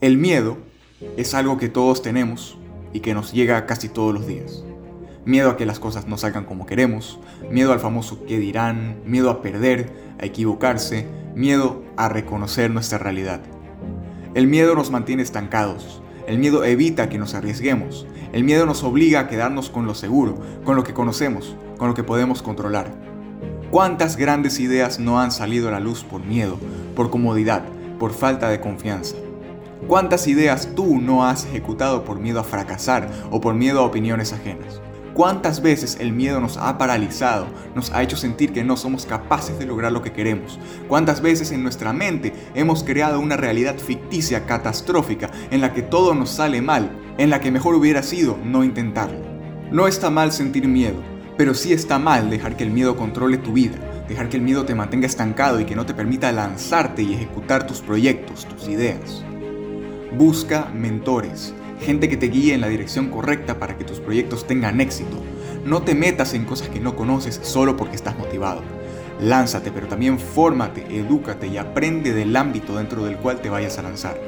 El miedo es algo que todos tenemos y que nos llega casi todos los días. Miedo a que las cosas no salgan como queremos, miedo al famoso qué dirán, miedo a perder, a equivocarse, miedo a reconocer nuestra realidad. El miedo nos mantiene estancados, el miedo evita que nos arriesguemos, el miedo nos obliga a quedarnos con lo seguro, con lo que conocemos, con lo que podemos controlar. ¿Cuántas grandes ideas no han salido a la luz por miedo, por comodidad, por falta de confianza? ¿Cuántas ideas tú no has ejecutado por miedo a fracasar o por miedo a opiniones ajenas? ¿Cuántas veces el miedo nos ha paralizado, nos ha hecho sentir que no somos capaces de lograr lo que queremos? ¿Cuántas veces en nuestra mente hemos creado una realidad ficticia, catastrófica, en la que todo nos sale mal, en la que mejor hubiera sido no intentarlo? No está mal sentir miedo, pero sí está mal dejar que el miedo controle tu vida, dejar que el miedo te mantenga estancado y que no te permita lanzarte y ejecutar tus proyectos, tus ideas. Busca mentores, gente que te guíe en la dirección correcta para que tus proyectos tengan éxito. No te metas en cosas que no conoces solo porque estás motivado. Lánzate, pero también fórmate, edúcate y aprende del ámbito dentro del cual te vayas a lanzar.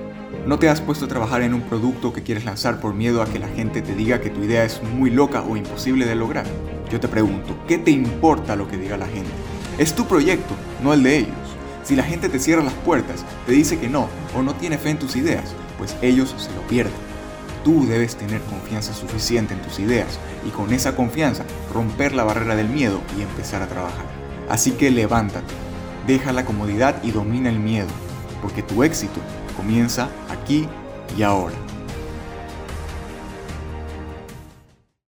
No te has puesto a trabajar en un producto que quieres lanzar por miedo a que la gente te diga que tu idea es muy loca o imposible de lograr. Yo te pregunto, ¿qué te importa lo que diga la gente? Es tu proyecto, no el de ellos. Si la gente te cierra las puertas, te dice que no o no tiene fe en tus ideas, pues ellos se lo pierden. Tú debes tener confianza suficiente en tus ideas y con esa confianza romper la barrera del miedo y empezar a trabajar. Así que levántate, deja la comodidad y domina el miedo, porque tu éxito comienza aquí y ahora.